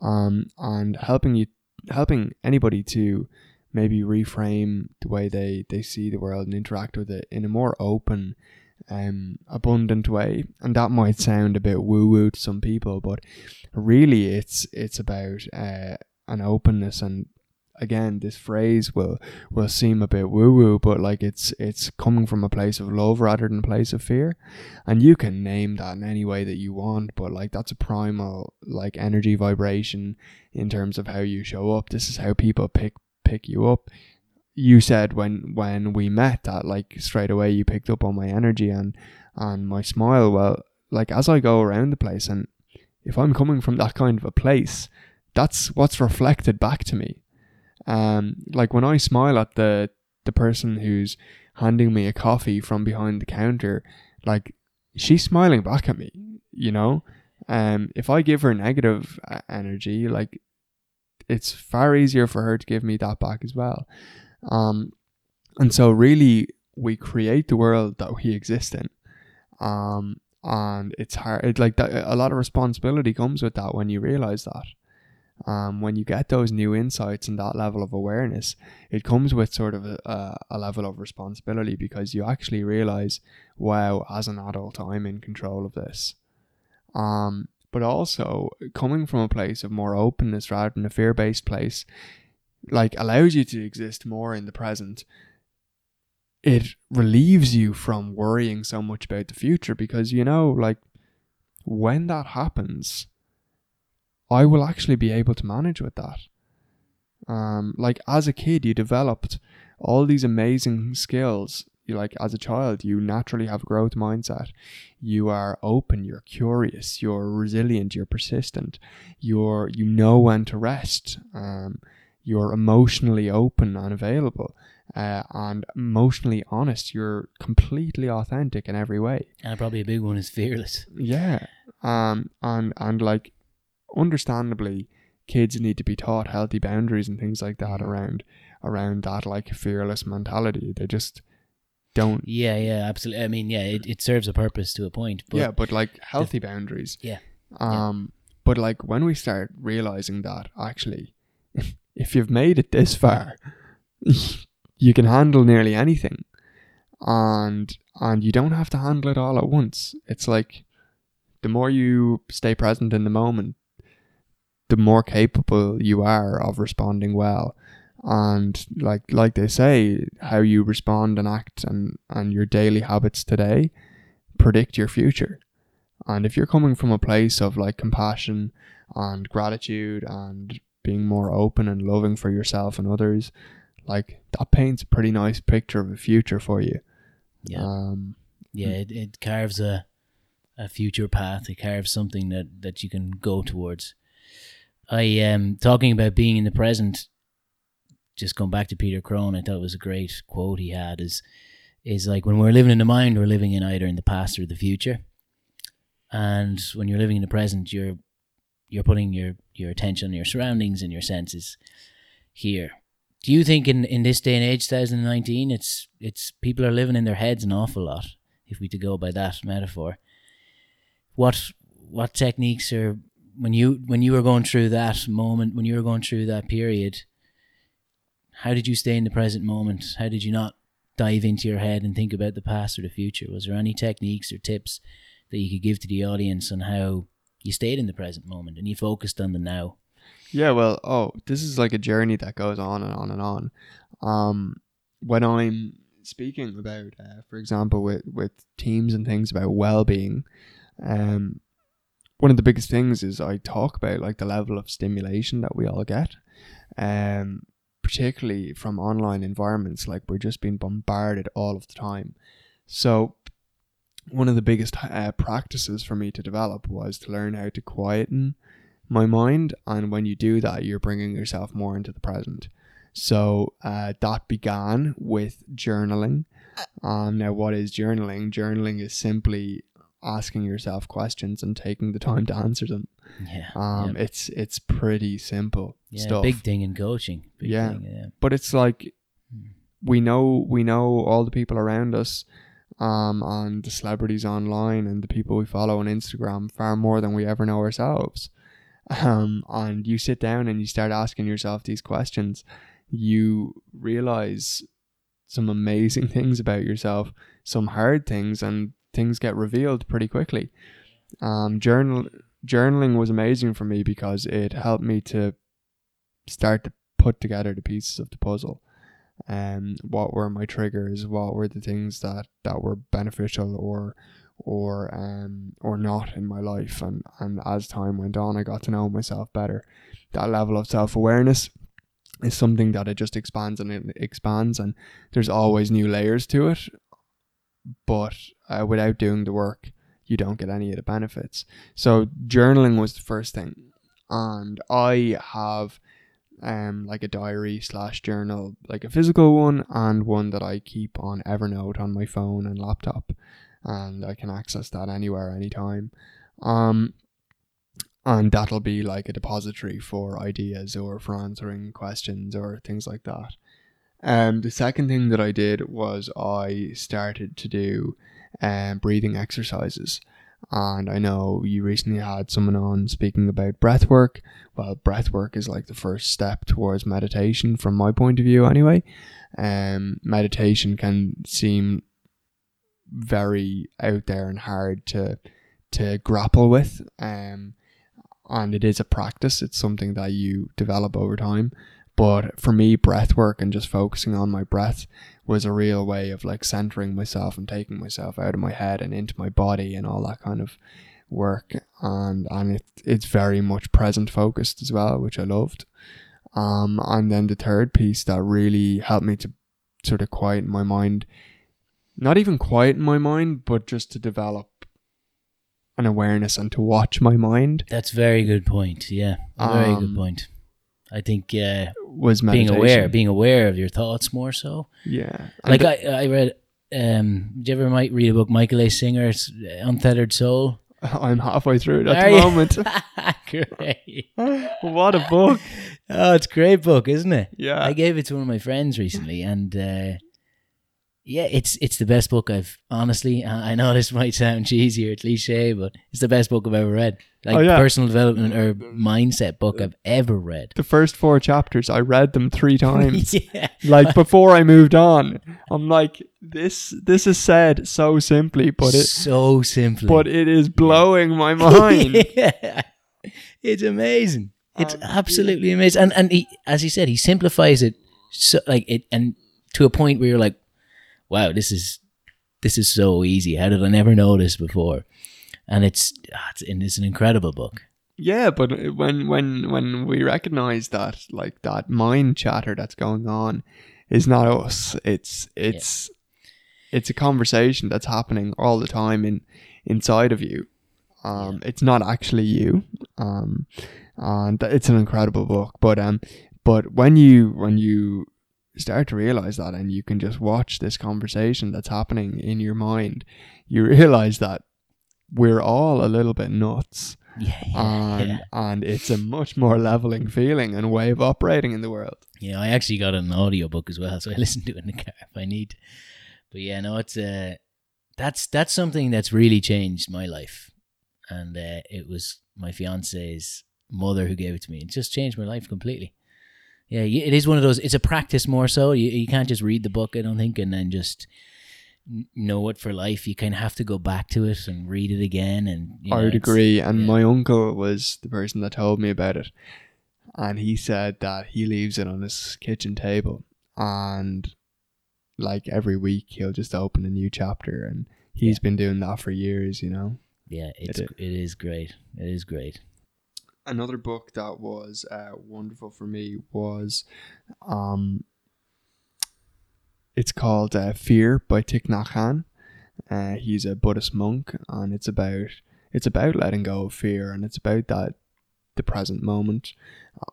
Um and helping you helping anybody to maybe reframe the way they they see the world and interact with it in a more open um abundant way. And that might sound a bit woo woo to some people but really it's it's about uh, an openness. And again this phrase will will seem a bit woo woo but like it's it's coming from a place of love rather than a place of fear. And you can name that in any way that you want but like that's a primal like energy vibration in terms of how you show up. This is how people pick pick you up. You said when when we met that like straight away you picked up on my energy and and my smile. Well like as i go around the place and if i'm coming from that kind of a place that's what's reflected back to me. Um like when i smile at the the person who's handing me a coffee from behind the counter like she's smiling back at me you know? Um if i give her negative energy like it's far easier for her to give me that back as well. Um and so really we create the world that we exist in. Um and it's hard it, like that a lot of responsibility comes with that when you realize that. Um, when you get those new insights and that level of awareness, it comes with sort of a, a level of responsibility because you actually realize, wow, as an adult, I'm in control of this. Um, but also coming from a place of more openness rather than a fear based place, like allows you to exist more in the present. It relieves you from worrying so much about the future because you know, like, when that happens, I will actually be able to manage with that. Um, like as a kid, you developed all these amazing skills. You like as a child, you naturally have a growth mindset. You are open, you're curious, you're resilient, you're persistent. You're you know when to rest. Um, you're emotionally open and available uh, and emotionally honest. You're completely authentic in every way. And probably a big one is fearless. Yeah. Um and and like understandably kids need to be taught healthy boundaries and things like that around around that like fearless mentality. They just don't Yeah, yeah, absolutely. I mean, yeah, it, it serves a purpose to a point. But Yeah, but like healthy boundaries. Yeah. Um but like when we start realizing that actually if you've made it this far you can handle nearly anything and and you don't have to handle it all at once it's like the more you stay present in the moment the more capable you are of responding well and like like they say how you respond and act and and your daily habits today predict your future and if you're coming from a place of like compassion and gratitude and being more open and loving for yourself and others like that paints a pretty nice picture of a future for you yeah, um yeah, it, it carves a a future path. It carves something that that you can go towards. I um talking about being in the present. Just going back to Peter Crone, I thought it was a great quote he had. Is is like when we're living in the mind, we're living in either in the past or the future. And when you're living in the present, you're you're putting your your attention on your surroundings and your senses here. Do you think in, in this day and age, 2019, it's it's people are living in their heads an awful lot, if we to go by that metaphor. What what techniques are when you when you were going through that moment, when you were going through that period, how did you stay in the present moment? How did you not dive into your head and think about the past or the future? Was there any techniques or tips that you could give to the audience on how you stayed in the present moment and you focused on the now? Yeah, well, oh, this is like a journey that goes on and on and on. Um, when I'm speaking about, uh, for example, with with teams and things about well being, um, one of the biggest things is I talk about like the level of stimulation that we all get, um, particularly from online environments. Like we're just being bombarded all of the time. So, one of the biggest uh, practices for me to develop was to learn how to quieten my mind and when you do that you're bringing yourself more into the present so uh, that began with journaling um, now what is journaling journaling is simply asking yourself questions and taking the time to answer them Yeah. um, it's it's pretty simple yeah, stuff big thing in coaching. Big Yeah. thing, yeah. but it's like Hmm. we know we know all the people around us um and the celebrities online and the people we follow on Instagram far more than we ever know ourselves um and you sit down and you start asking yourself these questions you realize some amazing things about yourself some hard things and things get revealed pretty quickly. Um journal journaling was amazing for me because it helped me to start to put together the pieces of the puzzle. Um what were my triggers? What were the things that that were beneficial or or um or not in my life? And and as time went on I got to know myself better. That level of self-awareness is something that it just expands and it expands and there's always new layers to it but uh, without doing the work you don't get any of the benefits so journaling was the first thing and I have um like a diary slash journal, like a physical one and one that I keep on Evernote on my phone and laptop, and I can access that anywhere, anytime. Um, and that'll be like a depository for ideas or for answering questions or things like that. Um, the second thing that I did was I started to do um breathing exercises. And I know you recently had someone on speaking about breath work. Well, breath work is like the first step towards meditation from my point of view anyway. Um meditation can seem very out there and hard to to grapple with. Um and it is a practice. It's something that you develop over time. But for me, breath work and just focusing on my breath was a real way of like centering myself and taking myself out of my head and into my body and all that kind of work. and and it it's very much present focused as well, which I loved. Um, and then the third piece that really helped me to sort of quieten my mind, not even quieten my mind, but just to develop an awareness and to watch my mind That's very good point. Yeah, very good Um, point. I think uh, was being meditation. aware, being aware of your thoughts more so. yeah, And Like th- I, I read. Um, did you ever might read a book, Michael A. Singer's Untethered Soul? I'm halfway through it at Are the moment. great. what a book! Oh, it's a great book, isn't it? Yeah, I gave it to one of my friends recently, and uh, yeah, it's it's the best book I've honestly. I I know this might sound cheesy or cliche, but it's the best book I've ever read. Like Oh, yeah. personal development or mindset book I've ever read. the first four chapters I read them three times. yeah, like before I moved on, I'm like, this this is said so simply, but it so simply, but it is blowing my mind. yeah. It's amazing. It's Um, absolutely amazing. And and he, as he said, he simplifies it so like it and to a point where you're like, wow, this is this is so easy. How did I never know this before? And it's ah, it's, an incredible book. Yeah, but when when when we recognize that like that mind chatter that's going on is not us. It's it's it's a conversation that's happening all the time in inside of you. Um, it's not actually you. Um, and it's an incredible book. But um, but when you when you start to realize that and you can just watch this conversation that's happening in your mind, you realize that we're all a little bit nuts Yeah, yeah, and yeah. and it's a much more leveling feeling and way of operating in the world. Yeah, I actually got an audiobook as well, so I listen to it in the car if I need. But yeah, no, it's uh that's that's something that's really changed my life. And uh, it was my fiance's mother who gave it to me. It just changed my life completely. Yeah, it is one of those. It's a practice more so. You you can't just read the book, I don't think, and then just know it for life. You kind of have to go back to it and read it again. And you know, I would agree. And yeah. my uncle was the person that told me about it. And he said that he leaves it on his kitchen table and like every week he'll just open a new chapter and he's Yeah. been doing that for years, you know. Yeah, it's It it is great. It is great. another book that was uh, wonderful for me was um it's called uh, fear by Thich Nhat Hanh. Uh, he's a Buddhist monk and it's about it's about letting go of fear and it's about that the present moment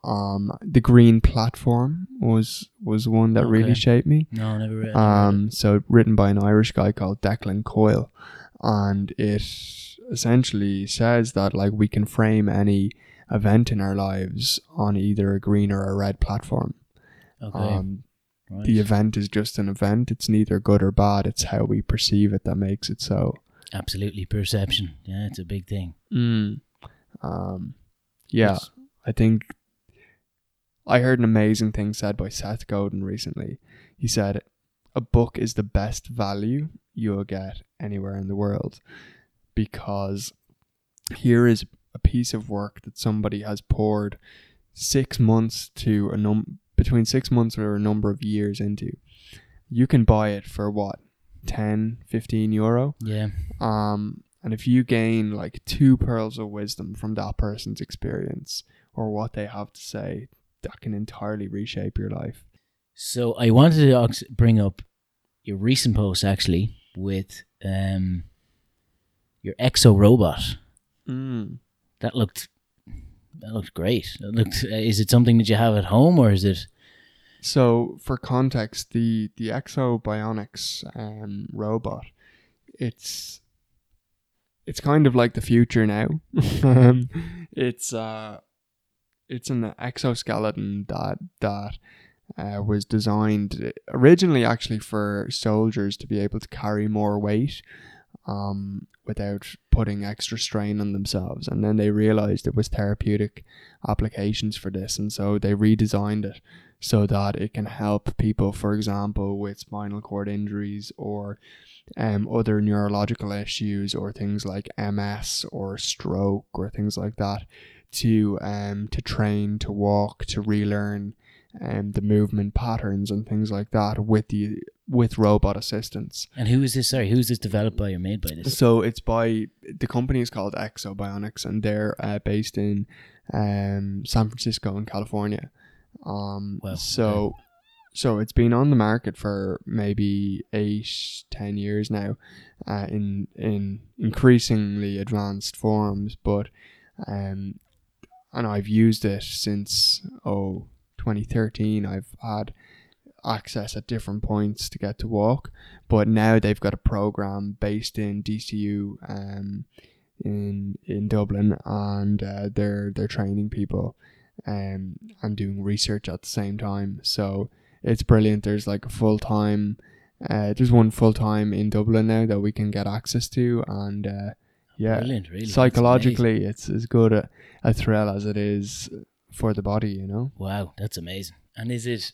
um the green platform was was one that really shaped me No, never read. um, so written by an Irish guy called Declan Coyle, and it essentially says that like we can frame any event in our lives on either a green or a red platform. okay. Um, right. the event is just an event; it's neither good or bad. It's how we perceive it that makes it so. Absolutely, perception. Yeah, it's a big thing. Mm. Um, yeah, Yes. I think I heard an amazing thing said by Seth Godin recently. He said, A book is the best value you'll get anywhere in the world because here is a piece of work that somebody has poured six months to a num between six months or a number of years into. You can buy it for what, 10, 15 euro? Yeah, Um, and if you gain like two pearls of wisdom from that person's experience or what they have to say, that can entirely reshape your life. So I wanted to bring up your recent post actually with um your Ekso robot. Mm. That looked that looks great. It looked. Uh, is it something that you have at home or is it? So, for context, the the Ekso Bionics um, robot, it's it's kind of like the future now. um, it's uh, it's an exoskeleton that that uh, was designed originally actually for soldiers to be able to carry more weight um, without putting extra strain on themselves. And then they realized it was therapeutic applications for this, and so they redesigned it so that it can help people, for example, with spinal cord injuries or um, other neurological issues or things like MS or stroke or things like that to um, to train, to walk, to relearn um, the movement patterns and things like that with the with robot assistance. And who is this? Sorry, who is this developed by or made by this? So it's by the company is called Ekso Bionics, and they're uh, based in um, San Francisco in California. Um, Wow, so so it's been on the market for maybe eight, ten years now, uh, in in increasingly advanced forms. But um, and I've used it since oh 2013. I've had access at different points to get to walk but now they've got a program based in DCU um, in in Dublin, and uh, they're they're training people um, and doing research at the same time. So it's brilliant. There's like a full time. Uh, there's one full time in Dublin now that we can get access to, and uh, yeah, Brilliant, really. Psychologically, it's as good a, a thrill as it is for the body. You know. Wow, that's amazing. And is it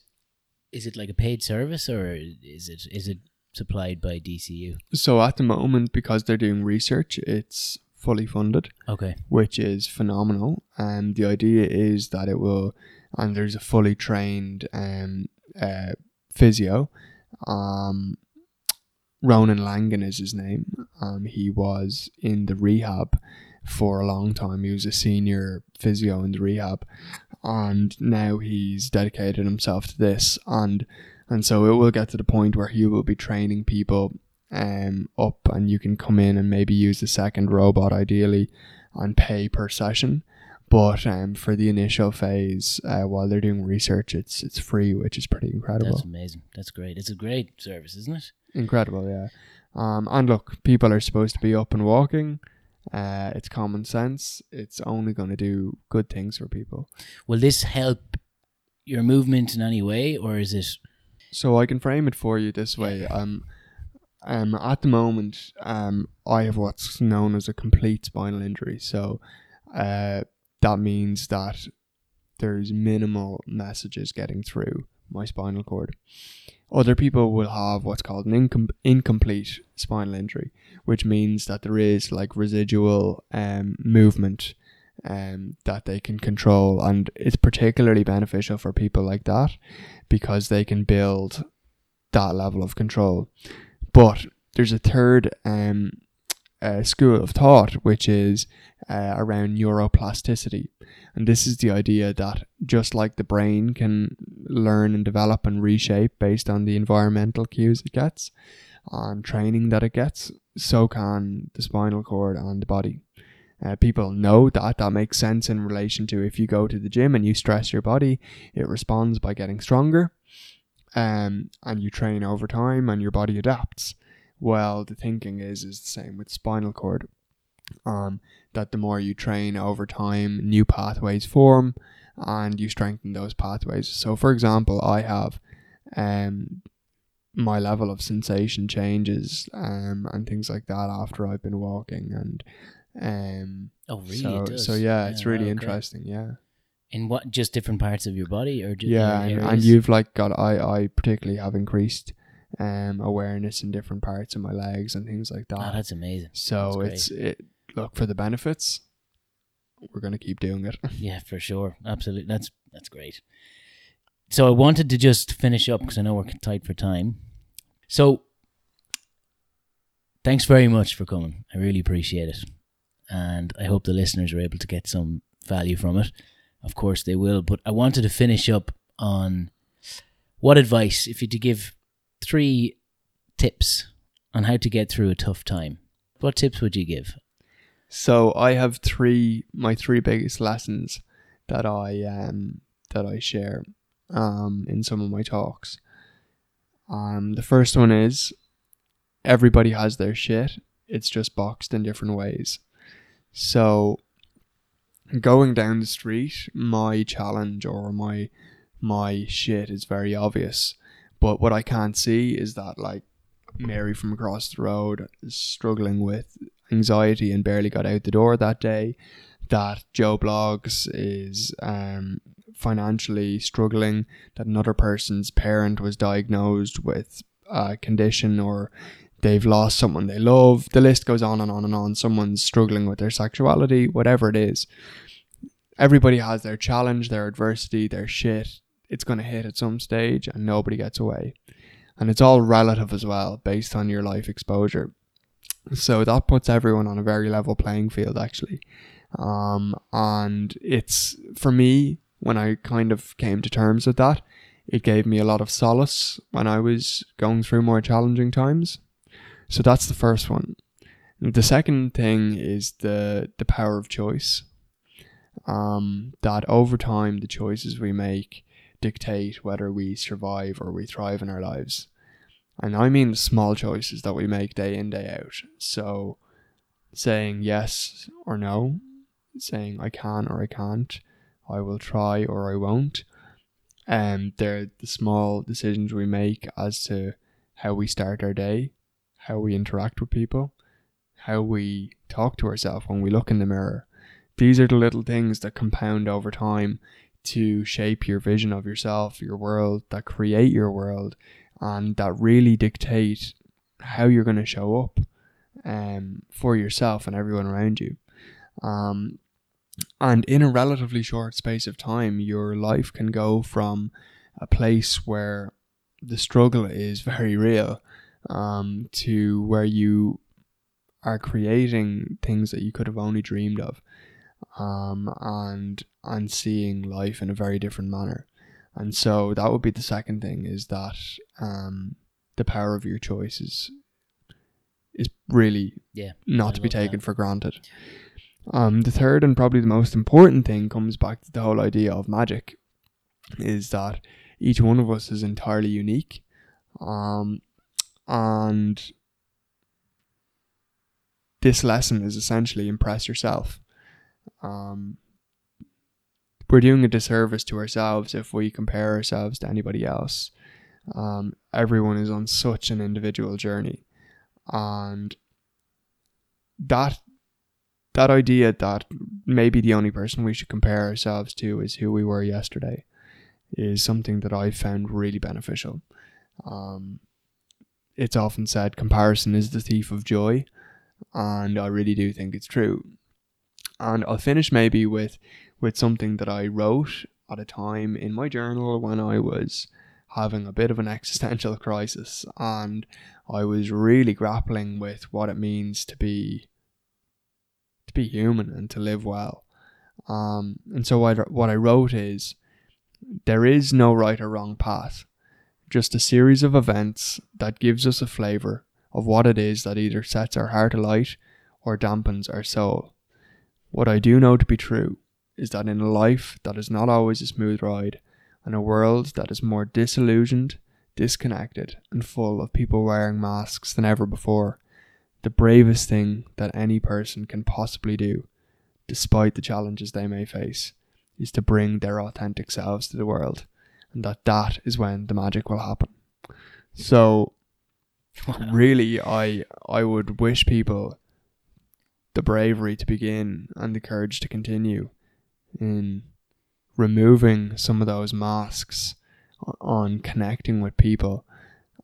is it like a paid service or is it is it supplied by DCU? So at the moment, because they're doing research, it's fully funded. Okay. which is phenomenal. And the idea is that it will, and there's a fully trained um, uh, physio. Um, Ronan Langan is his name. Um, he was in the rehab for a long time. He was a senior physio in the rehab, and now he's dedicated himself to this. And and so it will get to the point where he will be training people um, up, and you can come in and maybe use the second robot ideally, and pay per session. But um, for the initial phase, uh, while they're doing research, it's it's free, which is pretty incredible. That's amazing. That's great. It's a great service, isn't it? Incredible, yeah. Um, and look, people are supposed to be up and walking. Uh, it's common sense. It's only going to do good things for people. Will this help your movement in any way, or is it? So I can frame it for you this way. Um, um, at the moment, um, I have what's known as a complete spinal injury. So, uh, that means that there's minimal messages getting through my spinal cord. Other people will have what's called an incom- incomplete spinal injury, which means that there is like residual um, movement um, that they can control, and it's particularly beneficial for people like that because they can build that level of control. But there's a third um, uh, school of thought, which is uh, around neuroplasticity. And this is the idea that just like the brain can learn and develop and reshape based on the environmental cues it gets and training that it gets, so can the spinal cord and the body. Uh, people know that that makes sense in relation to if you go to the gym and you stress your body, it responds by getting stronger. Um, and you train over time and your body adapts. Well, the thinking is is the same with spinal cord. Um, that the more you train over time, new pathways form, and you strengthen those pathways. So, for example, I have, um, my level of sensation changes, um, and things like that after I've been walking, and um, Oh, really? so so yeah, it's really okay. interesting. Yeah. In what? Just different parts of your body, or just yeah and, and you've like got i i particularly have increased um awareness in different parts of my legs and things like that Oh, that's amazing. so that's it's it look for the benefits we're gonna keep doing it Yeah, for sure. Absolutely. That's that's great. So I wanted to just finish up because I know we're tight for time. So thanks very much for coming. I really appreciate it. And I hope the listeners are able to get some value from it. Of course they will. But I wanted to finish up on what advice, if you to give three tips on how to get through a tough time, what tips would you give? so i have three my three biggest lessons that i um that i share um in some of my talks. Um the first one is everybody has their shit. It's just boxed in different ways. So going down the street my challenge or my my shit is very obvious but what i can't see is that like mary from across the road is struggling with anxiety and barely got out the door that day that joe bloggs is um financially struggling that another person's parent was diagnosed with a condition or they've lost someone they love. The list goes on and on and on. Someone's struggling with their sexuality, whatever it is. Everybody has their challenge, their adversity, their shit. It's going to hit at some stage and nobody gets away. And it's all relative as well, based on your life exposure. So that puts everyone on a very level playing field, actually. Um, and it's for me, when I kind of came to terms with that, it gave me a lot of solace when I was going through more challenging times. So that's the first one. The second thing is the the power of choice. Um, that over time the choices we make dictate whether we survive or we thrive in our lives. And I mean the small choices that we make day in, day out. So saying yes or no, saying I can or I can't, I will try or I won't. And um, they're the small decisions we make as to how we start our day, how we interact with people, how we talk to ourselves when we look in the mirror. These are the little things that compound over time to shape your vision of yourself, your world, that create your world, and that really dictate how you're going to show up um, for yourself and everyone around you. Um, and in a relatively short space of time, your life can go from a place where the struggle is very real um, to where you are creating things that you could have only dreamed of um, and and seeing life in a very different manner. And so that would be the second thing is that um, the power of your choices is really yeah not I to be taken that. for granted. Um, the third and probably the most important thing comes back to the whole idea of magic, is that each one of us is entirely unique, um, and this lesson is essentially impress yourself. Um, we're doing a disservice to ourselves if we compare ourselves to anybody else. Um, everyone is on such an individual journey, and that that idea that maybe the only person we should compare ourselves to is who we were yesterday is something that I found really beneficial. Um, it's often said comparison is the thief of joy, and I really do think it's true. And I'll finish maybe with with something that I wrote at a time in my journal when I was having a bit of an existential crisis and I was really grappling with what it means to be to be human and to live well. Um, and so what, what I wrote is there is no right or wrong path, just a series of events that gives us a flavour of what it is that either sets our heart alight or dampens our soul. What I do know to be true is that in a life that is not always a smooth ride, and a world that is more disillusioned, disconnected, and full of people wearing masks than ever before, the bravest thing that any person can possibly do, despite the challenges they may face, is to bring their authentic selves to the world, and that that is when the magic will happen. So, really, I I would wish people the bravery to begin and the courage to continue in removing some of those masks on connecting with people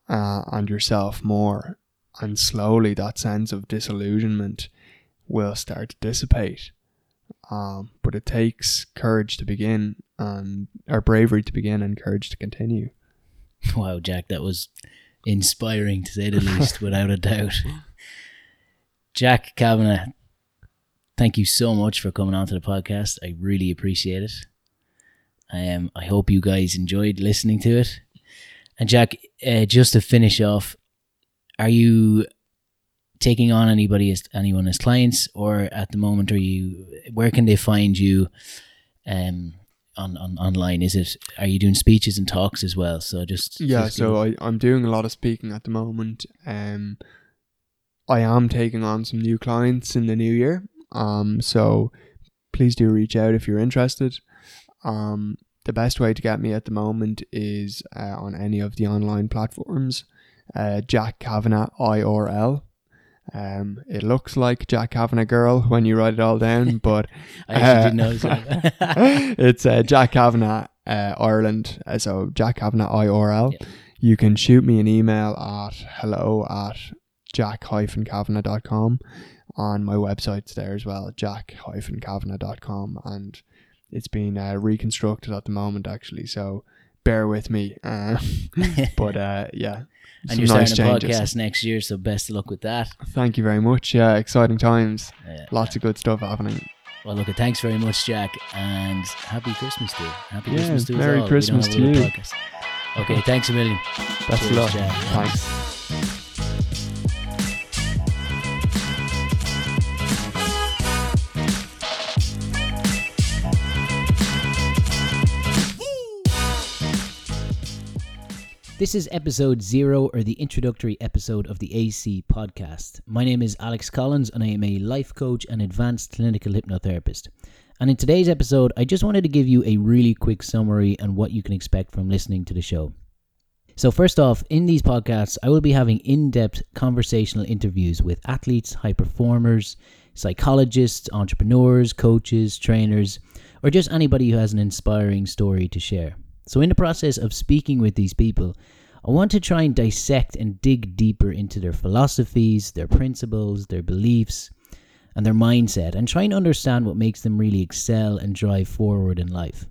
uh, and yourself more and slowly that sense of disillusionment will start to dissipate um, but it takes courage to begin and or bravery to begin and courage to continue Wow, Jack, that was inspiring to say the least, without a doubt. Jack Kavanagh, thank you so much for coming on to the podcast. I really appreciate it. Um, I hope you guys enjoyed listening to it. And Jack, uh, just to finish off, are you taking on anybody as anyone as clients, or at the moment, are you? Where can they find you? Um, on, on online is it are you doing speeches and talks as well so just yeah just so I, i'm doing a lot of speaking at the moment um i am taking on some new clients in the new year um so please do reach out if you're interested um the best way to get me at the moment is uh, on any of the online platforms uh, jack kavanagh irl um, it looks like Jack Kavanagh girl when you write it all down, but I actually didn't notice that. it's uh, Jack Kavanagh uh, Ireland. Uh, so Jack Kavanagh IRL. Yeah. You can shoot me an email at hello at jack-kavanagh.com. On my website's there as well, jack-kavanagh.com. And it's been uh, reconstructed at the moment, actually. So bear with me. Uh, but uh, yeah. and you're nice starting a changes. podcast next year, so best of luck with that. Thank you very much. Yeah, exciting times. Uh, Lots of good stuff happening. Well, look, thanks very much, Jack, and happy Christmas to you. Happy Yeah, Christmas to us Merry all. Christmas to you. podcast. Okay, thanks a million. Best Cheers, of luck. Jack. Thanks. This is episode zero, or the introductory episode of the AC podcast. My name is Alex Collins, and I am a life coach and advanced clinical hypnotherapist. And in today's episode, I just wanted to give you a really quick summary on what you can expect from listening to the show. So, first off, in these podcasts, I will be having in depth conversational interviews with athletes, high performers, psychologists, entrepreneurs, coaches, trainers, or just anybody who has an inspiring story to share. So, in the process of speaking with these people, I want to try and dissect and dig deeper into their philosophies, their principles, their beliefs, and their mindset, and try and understand what makes them really excel and drive forward in life.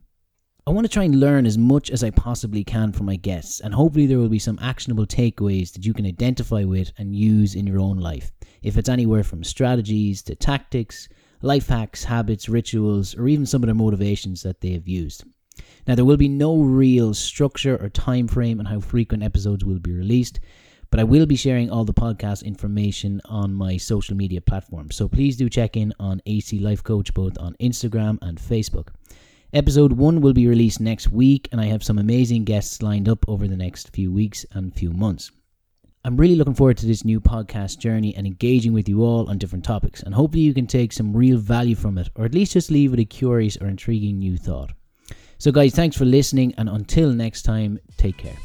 I want to try and learn as much as I possibly can from my guests, and hopefully, there will be some actionable takeaways that you can identify with and use in your own life. If it's anywhere from strategies to tactics, life hacks, habits, rituals, or even some of the motivations that they have used. Now, there will be no real structure or time frame on how frequent episodes will be released, but I will be sharing all the podcast information on my social media platforms. So please do check in on AC Life Coach both on Instagram and Facebook. Episode 1 will be released next week, and I have some amazing guests lined up over the next few weeks and few months. I'm really looking forward to this new podcast journey and engaging with you all on different topics, and hopefully, you can take some real value from it, or at least just leave with a curious or intriguing new thought. So, guys, thanks for listening, and until next time, take care.